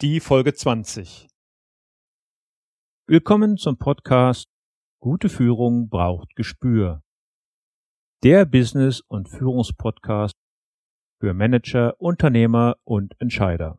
die Folge 20. Willkommen zum Podcast Gute Führung braucht Gespür. Der Business- und Führungspodcast für Manager, Unternehmer und Entscheider.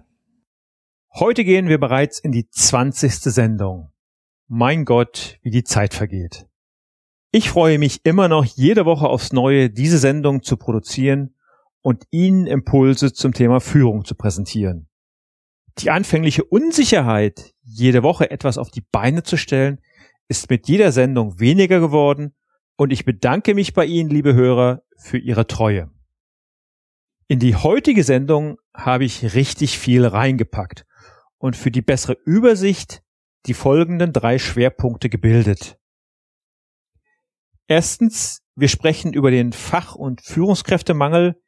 Heute gehen wir bereits in die zwanzigste Sendung. Mein Gott, wie die Zeit vergeht. Ich freue mich immer noch jede Woche aufs Neue, diese Sendung zu produzieren und Ihnen Impulse zum Thema Führung zu präsentieren. Die anfängliche Unsicherheit, jede Woche etwas auf die Beine zu stellen, ist mit jeder Sendung weniger geworden und ich bedanke mich bei Ihnen, liebe Hörer, für Ihre Treue. In die heutige Sendung habe ich richtig viel reingepackt und für die bessere Übersicht die folgenden drei Schwerpunkte gebildet. Erstens, wir sprechen über den Fach- und Führungskräftemangel,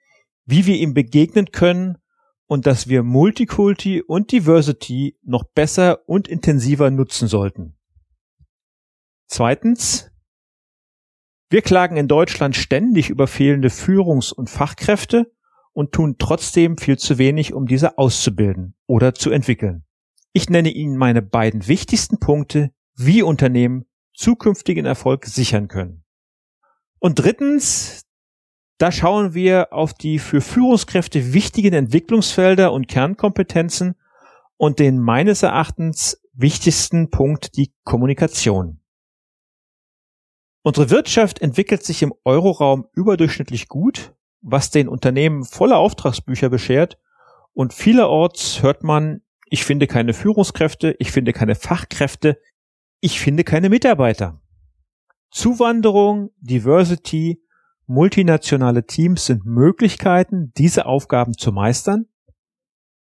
wie wir ihm begegnen können und dass wir Multikulti und Diversity noch besser und intensiver nutzen sollten. Zweitens, wir klagen in Deutschland ständig über fehlende Führungs- und Fachkräfte und tun trotzdem viel zu wenig, um diese auszubilden oder zu entwickeln. Ich nenne Ihnen meine beiden wichtigsten Punkte, wie Unternehmen zukünftigen Erfolg sichern können. Und drittens, da schauen wir auf die für Führungskräfte wichtigen Entwicklungsfelder und Kernkompetenzen und den meines Erachtens wichtigsten Punkt, die Kommunikation. Unsere Wirtschaft entwickelt sich im Euroraum überdurchschnittlich gut was den Unternehmen volle Auftragsbücher beschert und vielerorts hört man, ich finde keine Führungskräfte, ich finde keine Fachkräfte, ich finde keine Mitarbeiter. Zuwanderung, Diversity, multinationale Teams sind Möglichkeiten, diese Aufgaben zu meistern.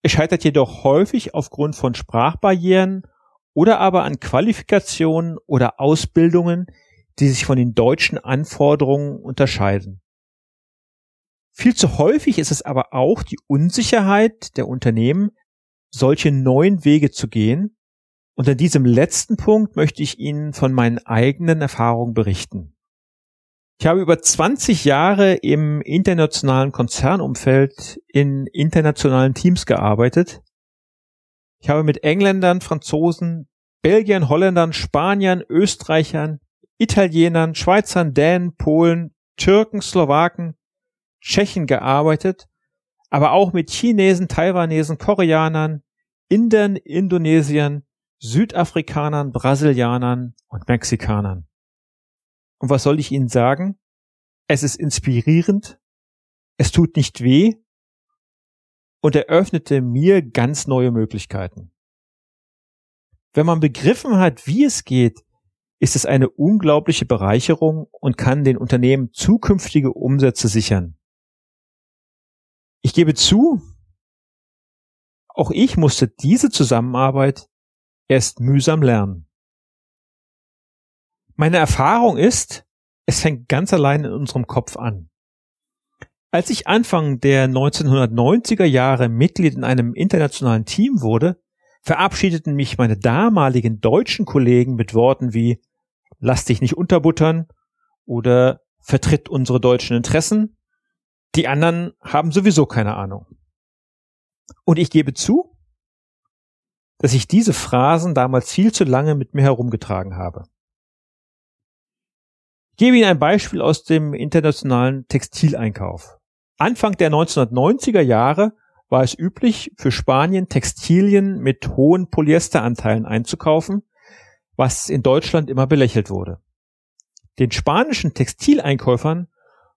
Es scheitert jedoch häufig aufgrund von Sprachbarrieren oder aber an Qualifikationen oder Ausbildungen, die sich von den deutschen Anforderungen unterscheiden. Viel zu häufig ist es aber auch die Unsicherheit der Unternehmen, solche neuen Wege zu gehen. Und an diesem letzten Punkt möchte ich Ihnen von meinen eigenen Erfahrungen berichten. Ich habe über 20 Jahre im internationalen Konzernumfeld in internationalen Teams gearbeitet. Ich habe mit Engländern, Franzosen, Belgiern, Holländern, Spaniern, Österreichern, Italienern, Schweizern, Dänen, Polen, Türken, Slowaken, Tschechen gearbeitet, aber auch mit Chinesen, Taiwanesen, Koreanern, Indern, Indonesiern, Südafrikanern, Brasilianern und Mexikanern. Und was soll ich Ihnen sagen? Es ist inspirierend, es tut nicht weh und eröffnete mir ganz neue Möglichkeiten. Wenn man begriffen hat, wie es geht, ist es eine unglaubliche Bereicherung und kann den Unternehmen zukünftige Umsätze sichern. Ich gebe zu, auch ich musste diese Zusammenarbeit erst mühsam lernen. Meine Erfahrung ist, es fängt ganz allein in unserem Kopf an. Als ich Anfang der 1990er Jahre Mitglied in einem internationalen Team wurde, verabschiedeten mich meine damaligen deutschen Kollegen mit Worten wie Lass dich nicht unterbuttern oder Vertritt unsere deutschen Interessen die anderen haben sowieso keine Ahnung. Und ich gebe zu, dass ich diese Phrasen damals viel zu lange mit mir herumgetragen habe. Ich gebe Ihnen ein Beispiel aus dem internationalen Textileinkauf. Anfang der 1990er Jahre war es üblich, für Spanien Textilien mit hohen Polyesteranteilen einzukaufen, was in Deutschland immer belächelt wurde. Den spanischen Textileinkäufern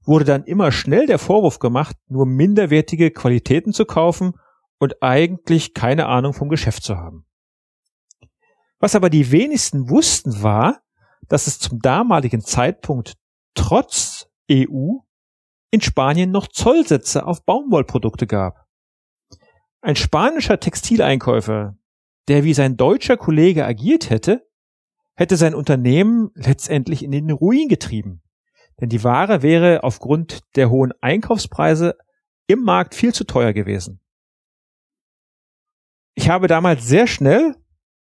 wurde dann immer schnell der Vorwurf gemacht, nur minderwertige Qualitäten zu kaufen und eigentlich keine Ahnung vom Geschäft zu haben. Was aber die wenigsten wussten war, dass es zum damaligen Zeitpunkt trotz EU in Spanien noch Zollsätze auf Baumwollprodukte gab. Ein spanischer Textileinkäufer, der wie sein deutscher Kollege agiert hätte, hätte sein Unternehmen letztendlich in den Ruin getrieben. Denn die Ware wäre aufgrund der hohen Einkaufspreise im Markt viel zu teuer gewesen. Ich habe damals sehr schnell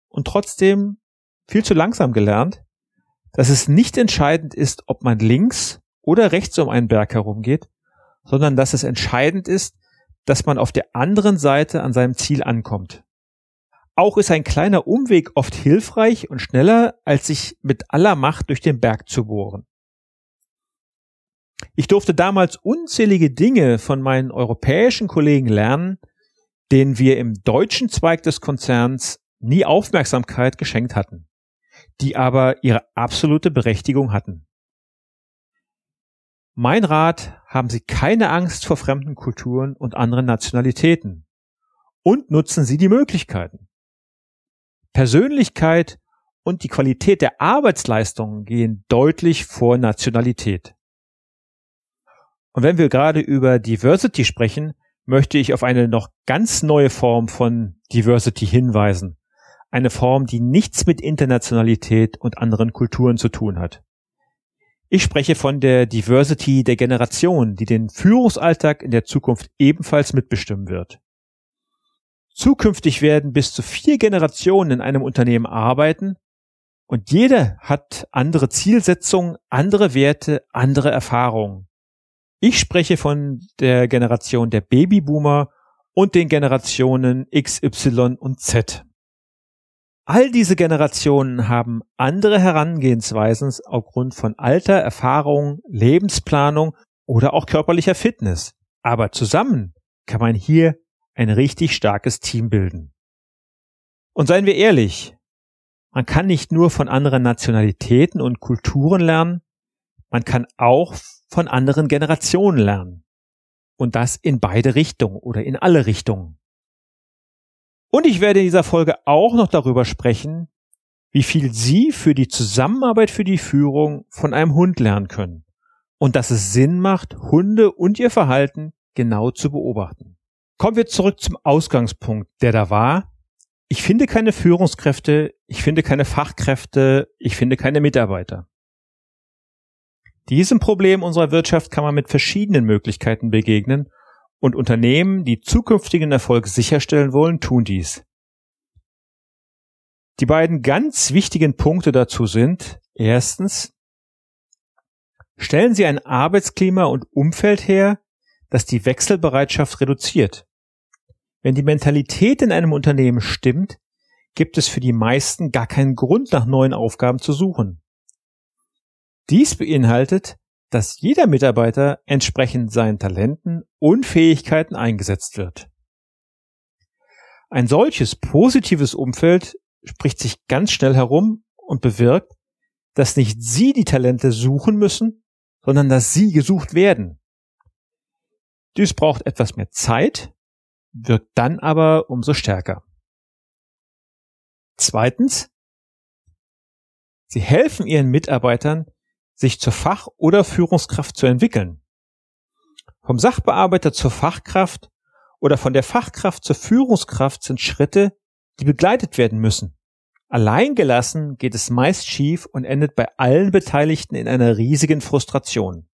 und trotzdem viel zu langsam gelernt, dass es nicht entscheidend ist, ob man links oder rechts um einen Berg herumgeht, sondern dass es entscheidend ist, dass man auf der anderen Seite an seinem Ziel ankommt. Auch ist ein kleiner Umweg oft hilfreich und schneller, als sich mit aller Macht durch den Berg zu bohren. Ich durfte damals unzählige Dinge von meinen europäischen Kollegen lernen, denen wir im deutschen Zweig des Konzerns nie Aufmerksamkeit geschenkt hatten, die aber ihre absolute Berechtigung hatten. Mein Rat, haben Sie keine Angst vor fremden Kulturen und anderen Nationalitäten und nutzen Sie die Möglichkeiten. Persönlichkeit und die Qualität der Arbeitsleistungen gehen deutlich vor Nationalität. Und wenn wir gerade über Diversity sprechen, möchte ich auf eine noch ganz neue Form von Diversity hinweisen. Eine Form, die nichts mit Internationalität und anderen Kulturen zu tun hat. Ich spreche von der Diversity der Generation, die den Führungsalltag in der Zukunft ebenfalls mitbestimmen wird. Zukünftig werden bis zu vier Generationen in einem Unternehmen arbeiten und jeder hat andere Zielsetzungen, andere Werte, andere Erfahrungen. Ich spreche von der Generation der Babyboomer und den Generationen X, Y und Z. All diese Generationen haben andere Herangehensweisen aufgrund von Alter, Erfahrung, Lebensplanung oder auch körperlicher Fitness. Aber zusammen kann man hier ein richtig starkes Team bilden. Und seien wir ehrlich, man kann nicht nur von anderen Nationalitäten und Kulturen lernen, man kann auch von anderen Generationen lernen. Und das in beide Richtungen oder in alle Richtungen. Und ich werde in dieser Folge auch noch darüber sprechen, wie viel Sie für die Zusammenarbeit für die Führung von einem Hund lernen können. Und dass es Sinn macht, Hunde und ihr Verhalten genau zu beobachten. Kommen wir zurück zum Ausgangspunkt, der da war. Ich finde keine Führungskräfte, ich finde keine Fachkräfte, ich finde keine Mitarbeiter. Diesem Problem unserer Wirtschaft kann man mit verschiedenen Möglichkeiten begegnen und Unternehmen, die zukünftigen Erfolg sicherstellen wollen, tun dies. Die beiden ganz wichtigen Punkte dazu sind, erstens, stellen Sie ein Arbeitsklima und Umfeld her, das die Wechselbereitschaft reduziert. Wenn die Mentalität in einem Unternehmen stimmt, gibt es für die meisten gar keinen Grund, nach neuen Aufgaben zu suchen. Dies beinhaltet, dass jeder Mitarbeiter entsprechend seinen Talenten und Fähigkeiten eingesetzt wird. Ein solches positives Umfeld spricht sich ganz schnell herum und bewirkt, dass nicht Sie die Talente suchen müssen, sondern dass Sie gesucht werden. Dies braucht etwas mehr Zeit, wirkt dann aber umso stärker. Zweitens, sie helfen ihren Mitarbeitern, sich zur Fach- oder Führungskraft zu entwickeln. Vom Sachbearbeiter zur Fachkraft oder von der Fachkraft zur Führungskraft sind Schritte, die begleitet werden müssen. Allein gelassen geht es meist schief und endet bei allen Beteiligten in einer riesigen Frustration.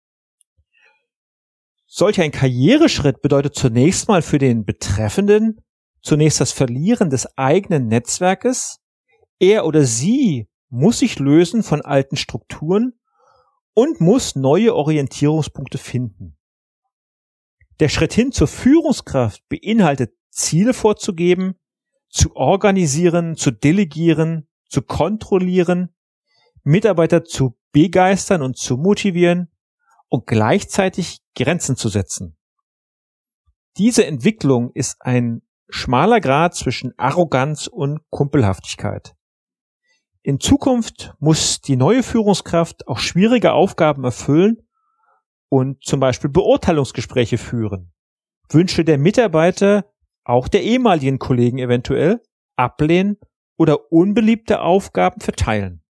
Solch ein Karriereschritt bedeutet zunächst mal für den Betreffenden zunächst das Verlieren des eigenen Netzwerkes. Er oder sie muss sich lösen von alten Strukturen und muss neue Orientierungspunkte finden. Der Schritt hin zur Führungskraft beinhaltet Ziele vorzugeben, zu organisieren, zu delegieren, zu kontrollieren, Mitarbeiter zu begeistern und zu motivieren und gleichzeitig Grenzen zu setzen. Diese Entwicklung ist ein schmaler Grad zwischen Arroganz und Kumpelhaftigkeit. In Zukunft muss die neue Führungskraft auch schwierige Aufgaben erfüllen und zum Beispiel Beurteilungsgespräche führen, Wünsche der Mitarbeiter, auch der ehemaligen Kollegen eventuell, ablehnen oder unbeliebte Aufgaben verteilen.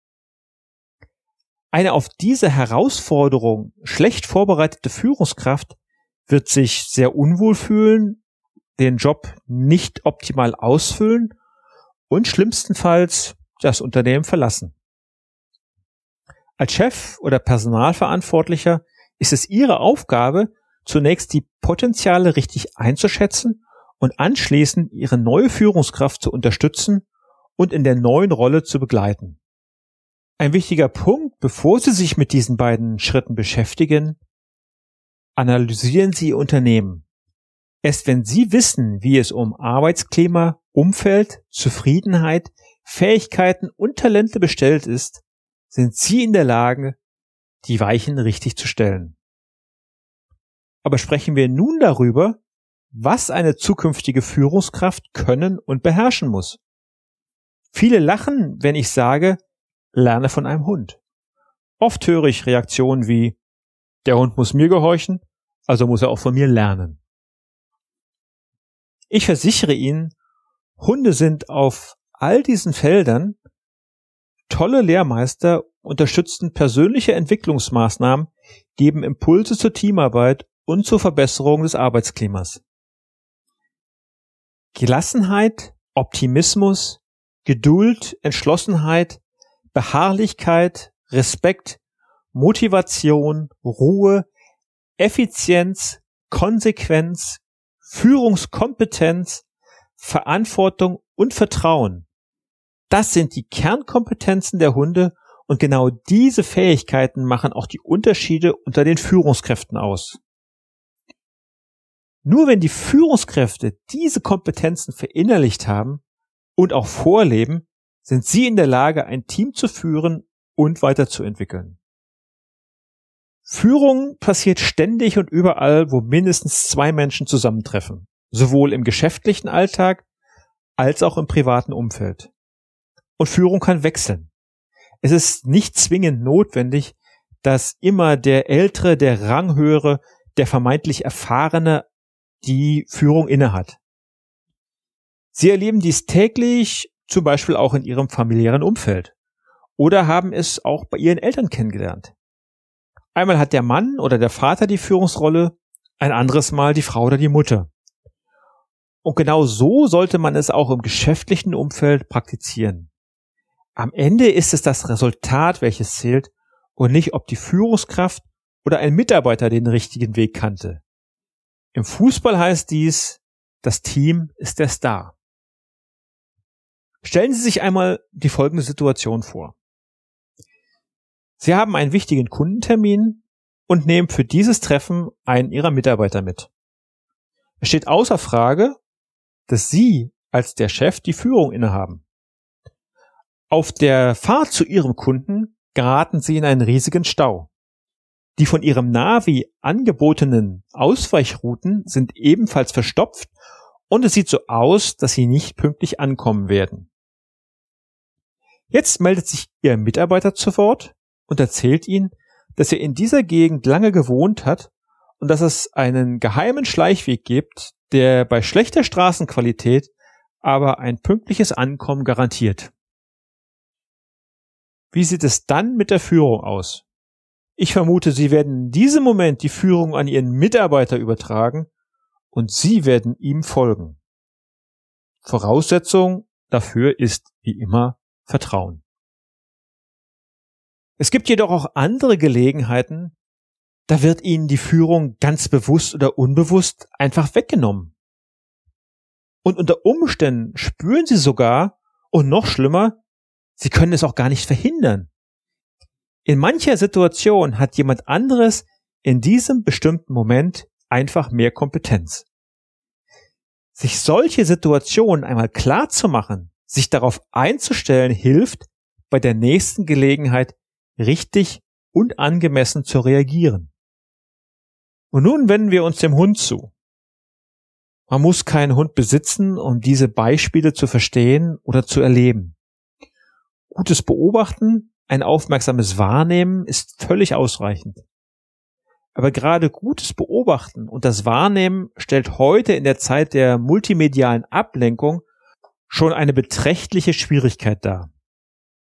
Eine auf diese Herausforderung schlecht vorbereitete Führungskraft wird sich sehr unwohl fühlen, den Job nicht optimal ausfüllen und schlimmstenfalls das Unternehmen verlassen. Als Chef oder Personalverantwortlicher ist es Ihre Aufgabe, zunächst die Potenziale richtig einzuschätzen und anschließend Ihre neue Führungskraft zu unterstützen und in der neuen Rolle zu begleiten. Ein wichtiger Punkt, bevor Sie sich mit diesen beiden Schritten beschäftigen, analysieren Sie Ihr Unternehmen. Erst wenn Sie wissen, wie es um Arbeitsklima, Umfeld, Zufriedenheit, Fähigkeiten und Talente bestellt ist, sind Sie in der Lage, die Weichen richtig zu stellen. Aber sprechen wir nun darüber, was eine zukünftige Führungskraft können und beherrschen muss. Viele lachen, wenn ich sage, lerne von einem Hund. Oft höre ich Reaktionen wie, der Hund muss mir gehorchen, also muss er auch von mir lernen. Ich versichere Ihnen, Hunde sind auf all diesen Feldern tolle Lehrmeister, unterstützen persönliche Entwicklungsmaßnahmen, geben Impulse zur Teamarbeit und zur Verbesserung des Arbeitsklimas. Gelassenheit, Optimismus, Geduld, Entschlossenheit, Beharrlichkeit, Respekt, Motivation, Ruhe, Effizienz, Konsequenz, Führungskompetenz, Verantwortung und Vertrauen. Das sind die Kernkompetenzen der Hunde und genau diese Fähigkeiten machen auch die Unterschiede unter den Führungskräften aus. Nur wenn die Führungskräfte diese Kompetenzen verinnerlicht haben und auch vorleben, sind sie in der Lage, ein Team zu führen und weiterzuentwickeln. Führung passiert ständig und überall, wo mindestens zwei Menschen zusammentreffen, sowohl im geschäftlichen Alltag als auch im privaten Umfeld. Und Führung kann wechseln. Es ist nicht zwingend notwendig, dass immer der Ältere, der Ranghöhere, der vermeintlich Erfahrene die Führung innehat. Sie erleben dies täglich, zum Beispiel auch in ihrem familiären Umfeld. Oder haben es auch bei ihren Eltern kennengelernt. Einmal hat der Mann oder der Vater die Führungsrolle, ein anderes Mal die Frau oder die Mutter. Und genau so sollte man es auch im geschäftlichen Umfeld praktizieren. Am Ende ist es das Resultat, welches zählt und nicht, ob die Führungskraft oder ein Mitarbeiter den richtigen Weg kannte. Im Fußball heißt dies, das Team ist der Star. Stellen Sie sich einmal die folgende Situation vor. Sie haben einen wichtigen Kundentermin und nehmen für dieses Treffen einen Ihrer Mitarbeiter mit. Es steht außer Frage, dass Sie als der Chef die Führung innehaben. Auf der Fahrt zu Ihrem Kunden geraten Sie in einen riesigen Stau. Die von ihrem Navi angebotenen Ausweichrouten sind ebenfalls verstopft und es sieht so aus, dass sie nicht pünktlich ankommen werden. Jetzt meldet sich Ihr Mitarbeiter zu Wort und erzählt Ihnen, dass er in dieser Gegend lange gewohnt hat und dass es einen geheimen Schleichweg gibt, der bei schlechter Straßenqualität aber ein pünktliches Ankommen garantiert. Wie sieht es dann mit der Führung aus? Ich vermute, Sie werden in diesem Moment die Führung an Ihren Mitarbeiter übertragen und Sie werden ihm folgen. Voraussetzung dafür ist wie immer Vertrauen. Es gibt jedoch auch andere Gelegenheiten, da wird Ihnen die Führung ganz bewusst oder unbewusst einfach weggenommen. Und unter Umständen spüren Sie sogar, und noch schlimmer, Sie können es auch gar nicht verhindern. In mancher Situation hat jemand anderes in diesem bestimmten Moment einfach mehr Kompetenz. Sich solche Situationen einmal klar zu machen, sich darauf einzustellen, hilft, bei der nächsten Gelegenheit richtig und angemessen zu reagieren. Und nun wenden wir uns dem Hund zu. Man muss keinen Hund besitzen, um diese Beispiele zu verstehen oder zu erleben. Gutes Beobachten ein aufmerksames Wahrnehmen ist völlig ausreichend. Aber gerade gutes Beobachten und das Wahrnehmen stellt heute in der Zeit der multimedialen Ablenkung schon eine beträchtliche Schwierigkeit dar.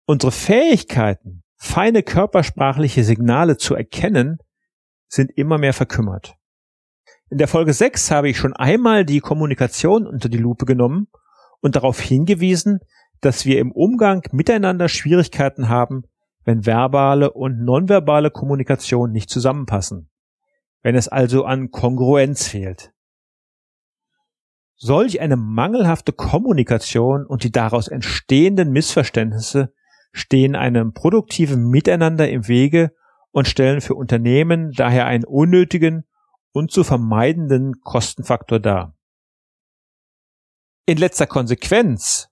Unsere Fähigkeiten, feine körpersprachliche Signale zu erkennen, sind immer mehr verkümmert. In der Folge 6 habe ich schon einmal die Kommunikation unter die Lupe genommen und darauf hingewiesen, dass wir im Umgang miteinander Schwierigkeiten haben, wenn verbale und nonverbale Kommunikation nicht zusammenpassen, wenn es also an Kongruenz fehlt. Solch eine mangelhafte Kommunikation und die daraus entstehenden Missverständnisse stehen einem produktiven Miteinander im Wege und stellen für Unternehmen daher einen unnötigen und zu vermeidenden Kostenfaktor dar. In letzter Konsequenz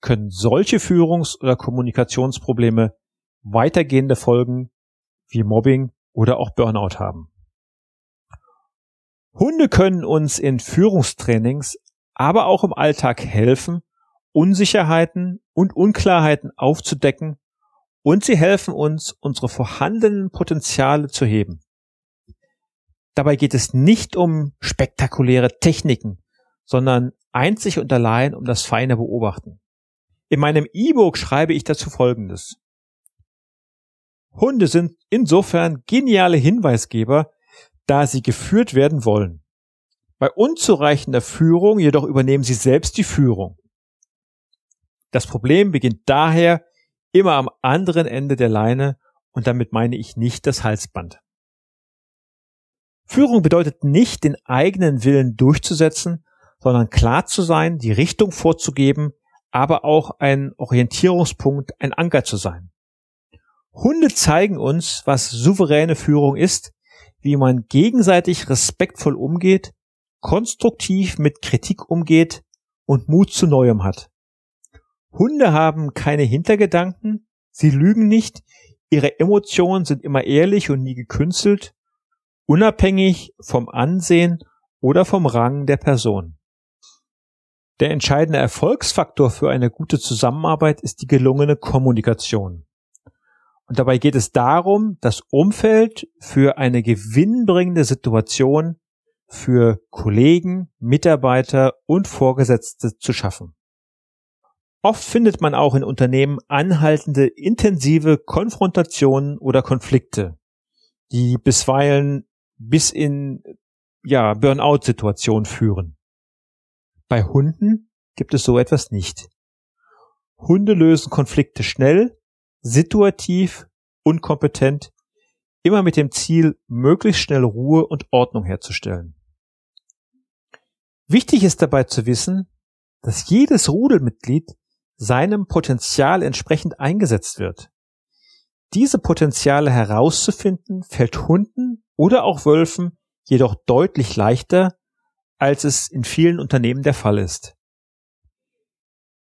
können solche Führungs- oder Kommunikationsprobleme weitergehende Folgen wie Mobbing oder auch Burnout haben. Hunde können uns in Führungstrainings, aber auch im Alltag helfen, Unsicherheiten und Unklarheiten aufzudecken und sie helfen uns, unsere vorhandenen Potenziale zu heben. Dabei geht es nicht um spektakuläre Techniken, sondern einzig und allein um das feine Beobachten. In meinem E-Book schreibe ich dazu Folgendes. Hunde sind insofern geniale Hinweisgeber, da sie geführt werden wollen. Bei unzureichender Führung jedoch übernehmen sie selbst die Führung. Das Problem beginnt daher immer am anderen Ende der Leine und damit meine ich nicht das Halsband. Führung bedeutet nicht, den eigenen Willen durchzusetzen, sondern klar zu sein, die Richtung vorzugeben, aber auch ein Orientierungspunkt, ein Anker zu sein. Hunde zeigen uns, was souveräne Führung ist, wie man gegenseitig respektvoll umgeht, konstruktiv mit Kritik umgeht und Mut zu Neuem hat. Hunde haben keine Hintergedanken, sie lügen nicht, ihre Emotionen sind immer ehrlich und nie gekünstelt, unabhängig vom Ansehen oder vom Rang der Person. Der entscheidende Erfolgsfaktor für eine gute Zusammenarbeit ist die gelungene Kommunikation. Und dabei geht es darum, das Umfeld für eine gewinnbringende Situation für Kollegen, Mitarbeiter und Vorgesetzte zu schaffen. Oft findet man auch in Unternehmen anhaltende intensive Konfrontationen oder Konflikte, die bisweilen bis in ja, Burnout-Situationen führen. Bei Hunden gibt es so etwas nicht. Hunde lösen Konflikte schnell, situativ und kompetent, immer mit dem Ziel, möglichst schnell Ruhe und Ordnung herzustellen. Wichtig ist dabei zu wissen, dass jedes Rudelmitglied seinem Potenzial entsprechend eingesetzt wird. Diese Potenziale herauszufinden fällt Hunden oder auch Wölfen jedoch deutlich leichter, als es in vielen Unternehmen der Fall ist.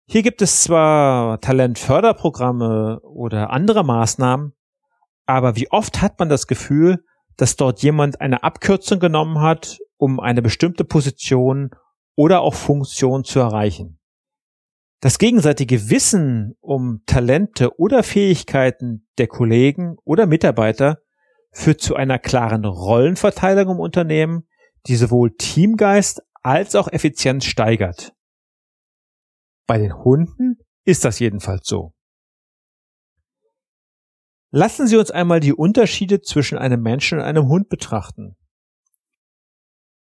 Hier gibt es zwar Talentförderprogramme oder andere Maßnahmen, aber wie oft hat man das Gefühl, dass dort jemand eine Abkürzung genommen hat, um eine bestimmte Position oder auch Funktion zu erreichen. Das gegenseitige Wissen um Talente oder Fähigkeiten der Kollegen oder Mitarbeiter führt zu einer klaren Rollenverteilung im Unternehmen, die sowohl Teamgeist als auch Effizienz steigert. Bei den Hunden ist das jedenfalls so. Lassen Sie uns einmal die Unterschiede zwischen einem Menschen und einem Hund betrachten.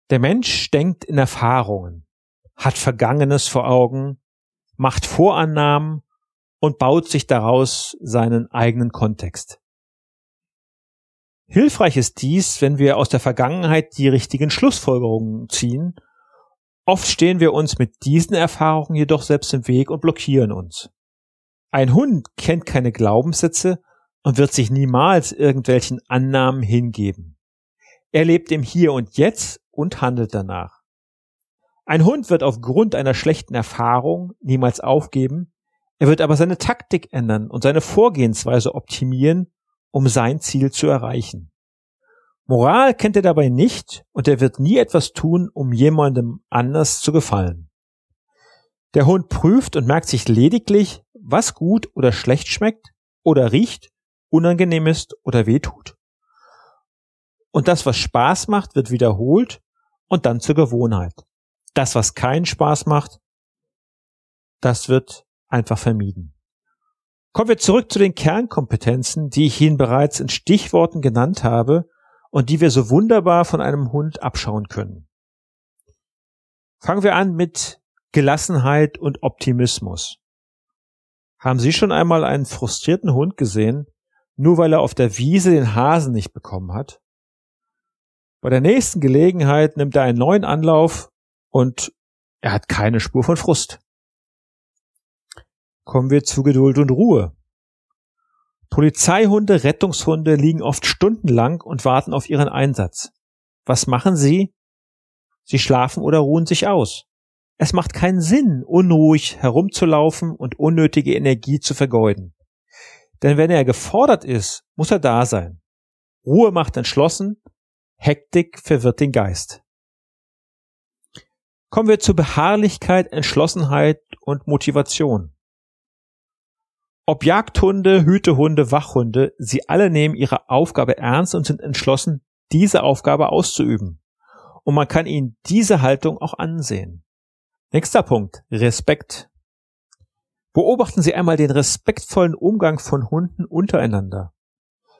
Der Mensch denkt in Erfahrungen, hat Vergangenes vor Augen, macht Vorannahmen und baut sich daraus seinen eigenen Kontext. Hilfreich ist dies, wenn wir aus der Vergangenheit die richtigen Schlussfolgerungen ziehen. Oft stehen wir uns mit diesen Erfahrungen jedoch selbst im Weg und blockieren uns. Ein Hund kennt keine Glaubenssätze und wird sich niemals irgendwelchen Annahmen hingeben. Er lebt im Hier und Jetzt und handelt danach. Ein Hund wird aufgrund einer schlechten Erfahrung niemals aufgeben, er wird aber seine Taktik ändern und seine Vorgehensweise optimieren, um sein Ziel zu erreichen. Moral kennt er dabei nicht und er wird nie etwas tun, um jemandem anders zu gefallen. Der Hund prüft und merkt sich lediglich, was gut oder schlecht schmeckt oder riecht, unangenehm ist oder wehtut. Und das, was Spaß macht, wird wiederholt und dann zur Gewohnheit. Das, was keinen Spaß macht, das wird einfach vermieden. Kommen wir zurück zu den Kernkompetenzen, die ich Ihnen bereits in Stichworten genannt habe und die wir so wunderbar von einem Hund abschauen können. Fangen wir an mit Gelassenheit und Optimismus. Haben Sie schon einmal einen frustrierten Hund gesehen, nur weil er auf der Wiese den Hasen nicht bekommen hat? Bei der nächsten Gelegenheit nimmt er einen neuen Anlauf und er hat keine Spur von Frust. Kommen wir zu Geduld und Ruhe. Polizeihunde, Rettungshunde liegen oft stundenlang und warten auf ihren Einsatz. Was machen sie? Sie schlafen oder ruhen sich aus. Es macht keinen Sinn, unruhig herumzulaufen und unnötige Energie zu vergeuden. Denn wenn er gefordert ist, muss er da sein. Ruhe macht entschlossen, Hektik verwirrt den Geist. Kommen wir zu Beharrlichkeit, Entschlossenheit und Motivation. Ob Jagdhunde, Hütehunde, Wachhunde, sie alle nehmen ihre Aufgabe ernst und sind entschlossen, diese Aufgabe auszuüben. Und man kann ihnen diese Haltung auch ansehen. Nächster Punkt. Respekt. Beobachten Sie einmal den respektvollen Umgang von Hunden untereinander.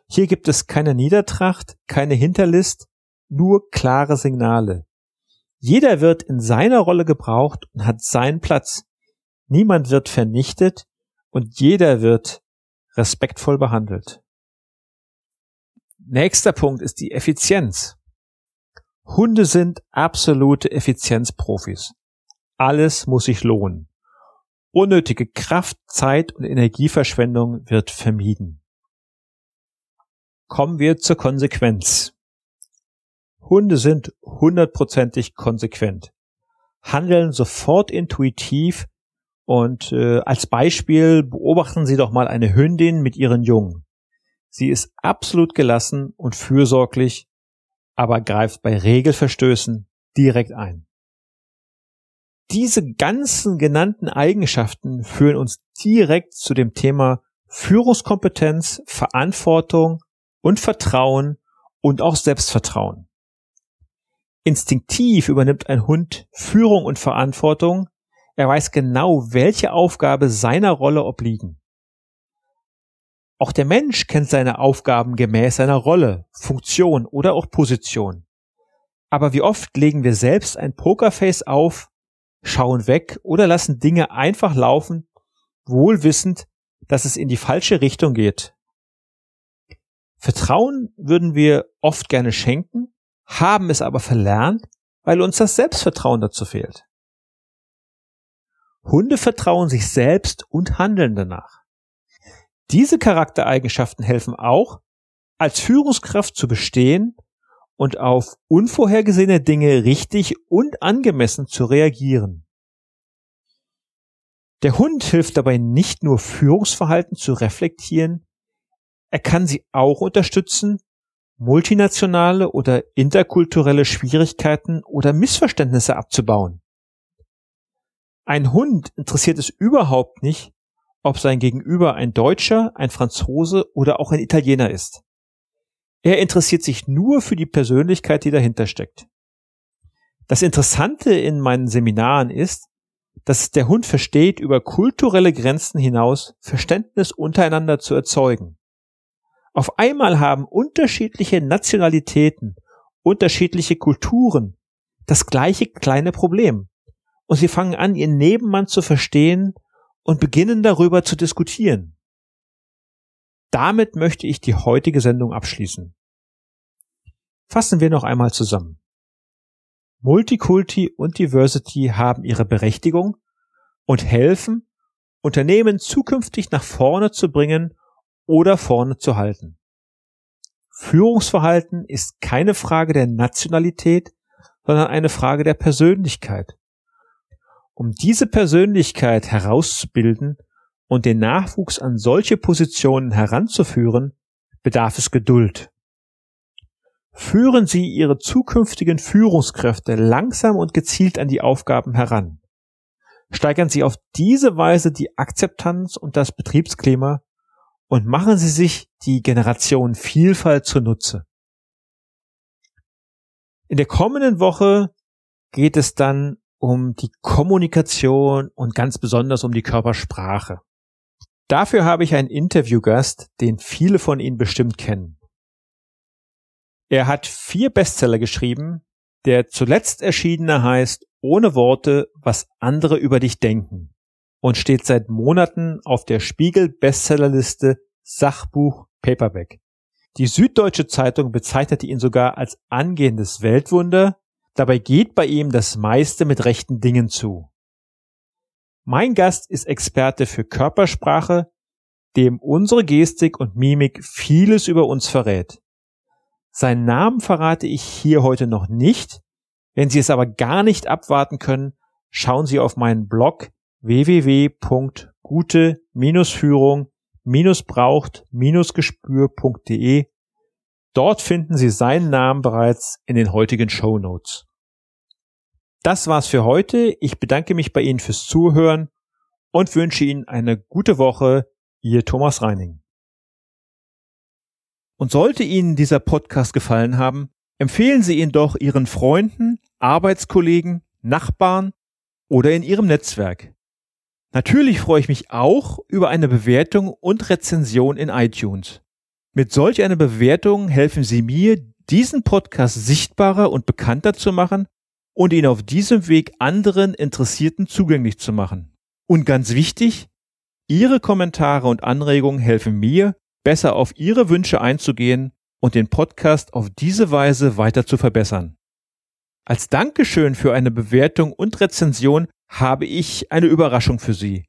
Hier gibt es keine Niedertracht, keine Hinterlist, nur klare Signale. Jeder wird in seiner Rolle gebraucht und hat seinen Platz. Niemand wird vernichtet und jeder wird respektvoll behandelt. Nächster Punkt ist die Effizienz. Hunde sind absolute Effizienzprofis. Alles muss sich lohnen. Unnötige Kraft, Zeit und Energieverschwendung wird vermieden. Kommen wir zur Konsequenz. Hunde sind hundertprozentig konsequent, handeln sofort intuitiv und äh, als Beispiel beobachten Sie doch mal eine Hündin mit ihren Jungen. Sie ist absolut gelassen und fürsorglich, aber greift bei Regelverstößen direkt ein. Diese ganzen genannten Eigenschaften führen uns direkt zu dem Thema Führungskompetenz, Verantwortung und Vertrauen und auch Selbstvertrauen. Instinktiv übernimmt ein Hund Führung und Verantwortung. Er weiß genau, welche Aufgabe seiner Rolle obliegen. Auch der Mensch kennt seine Aufgaben gemäß seiner Rolle, Funktion oder auch Position. Aber wie oft legen wir selbst ein Pokerface auf schauen weg oder lassen Dinge einfach laufen, wohl wissend, dass es in die falsche Richtung geht. Vertrauen würden wir oft gerne schenken, haben es aber verlernt, weil uns das Selbstvertrauen dazu fehlt. Hunde vertrauen sich selbst und handeln danach. Diese Charaktereigenschaften helfen auch, als Führungskraft zu bestehen und auf unvorhergesehene Dinge richtig und angemessen zu reagieren. Der Hund hilft dabei nicht nur Führungsverhalten zu reflektieren, er kann sie auch unterstützen, multinationale oder interkulturelle Schwierigkeiten oder Missverständnisse abzubauen. Ein Hund interessiert es überhaupt nicht, ob sein Gegenüber ein Deutscher, ein Franzose oder auch ein Italiener ist. Er interessiert sich nur für die Persönlichkeit, die dahinter steckt. Das Interessante in meinen Seminaren ist, dass der Hund versteht, über kulturelle Grenzen hinaus Verständnis untereinander zu erzeugen. Auf einmal haben unterschiedliche Nationalitäten, unterschiedliche Kulturen das gleiche kleine Problem. Und sie fangen an, ihren Nebenmann zu verstehen und beginnen darüber zu diskutieren. Damit möchte ich die heutige Sendung abschließen. Fassen wir noch einmal zusammen. Multikulti und Diversity haben ihre Berechtigung und helfen, Unternehmen zukünftig nach vorne zu bringen oder vorne zu halten. Führungsverhalten ist keine Frage der Nationalität, sondern eine Frage der Persönlichkeit. Um diese Persönlichkeit herauszubilden, und den Nachwuchs an solche Positionen heranzuführen, bedarf es Geduld. Führen Sie Ihre zukünftigen Führungskräfte langsam und gezielt an die Aufgaben heran. Steigern Sie auf diese Weise die Akzeptanz und das Betriebsklima und machen Sie sich die Generation Vielfalt zunutze. In der kommenden Woche geht es dann um die Kommunikation und ganz besonders um die Körpersprache. Dafür habe ich einen Interviewgast, den viele von Ihnen bestimmt kennen. Er hat vier Bestseller geschrieben. Der zuletzt erschienene heißt Ohne Worte, was andere über dich denken und steht seit Monaten auf der Spiegel Bestsellerliste Sachbuch Paperback. Die Süddeutsche Zeitung bezeichnete ihn sogar als angehendes Weltwunder. Dabei geht bei ihm das meiste mit rechten Dingen zu. Mein Gast ist Experte für Körpersprache, dem unsere Gestik und Mimik vieles über uns verrät. Seinen Namen verrate ich hier heute noch nicht. Wenn Sie es aber gar nicht abwarten können, schauen Sie auf meinen Blog www.gute-führung-braucht-gespür.de. Dort finden Sie seinen Namen bereits in den heutigen Show Notes. Das war's für heute. Ich bedanke mich bei Ihnen fürs Zuhören und wünsche Ihnen eine gute Woche. Ihr Thomas Reining. Und sollte Ihnen dieser Podcast gefallen haben, empfehlen Sie ihn doch Ihren Freunden, Arbeitskollegen, Nachbarn oder in Ihrem Netzwerk. Natürlich freue ich mich auch über eine Bewertung und Rezension in iTunes. Mit solch einer Bewertung helfen Sie mir, diesen Podcast sichtbarer und bekannter zu machen und ihn auf diesem Weg anderen Interessierten zugänglich zu machen. Und ganz wichtig, Ihre Kommentare und Anregungen helfen mir, besser auf Ihre Wünsche einzugehen und den Podcast auf diese Weise weiter zu verbessern. Als Dankeschön für eine Bewertung und Rezension habe ich eine Überraschung für Sie.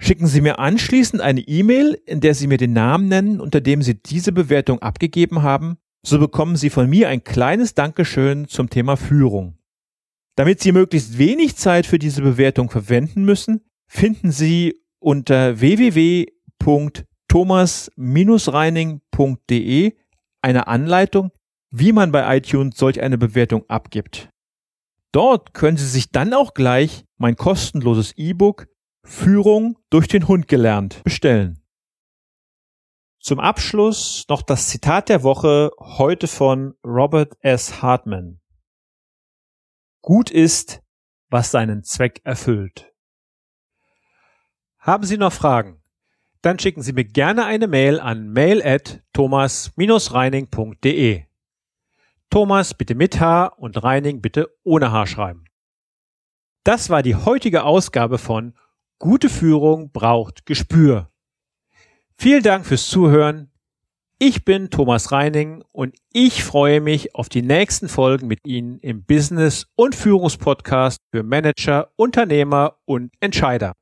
Schicken Sie mir anschließend eine E-Mail, in der Sie mir den Namen nennen, unter dem Sie diese Bewertung abgegeben haben, so bekommen Sie von mir ein kleines Dankeschön zum Thema Führung. Damit Sie möglichst wenig Zeit für diese Bewertung verwenden müssen, finden Sie unter www.thomas-reining.de eine Anleitung, wie man bei iTunes solch eine Bewertung abgibt. Dort können Sie sich dann auch gleich mein kostenloses E-Book Führung durch den Hund gelernt bestellen. Zum Abschluss noch das Zitat der Woche heute von Robert S. Hartman. Gut ist, was seinen Zweck erfüllt. Haben Sie noch Fragen? Dann schicken Sie mir gerne eine Mail an mail at thomas-reining.de. Thomas bitte mit H und Reining bitte ohne H schreiben. Das war die heutige Ausgabe von Gute Führung braucht Gespür. Vielen Dank fürs Zuhören. Ich bin Thomas Reining und ich freue mich auf die nächsten Folgen mit Ihnen im Business- und Führungspodcast für Manager, Unternehmer und Entscheider.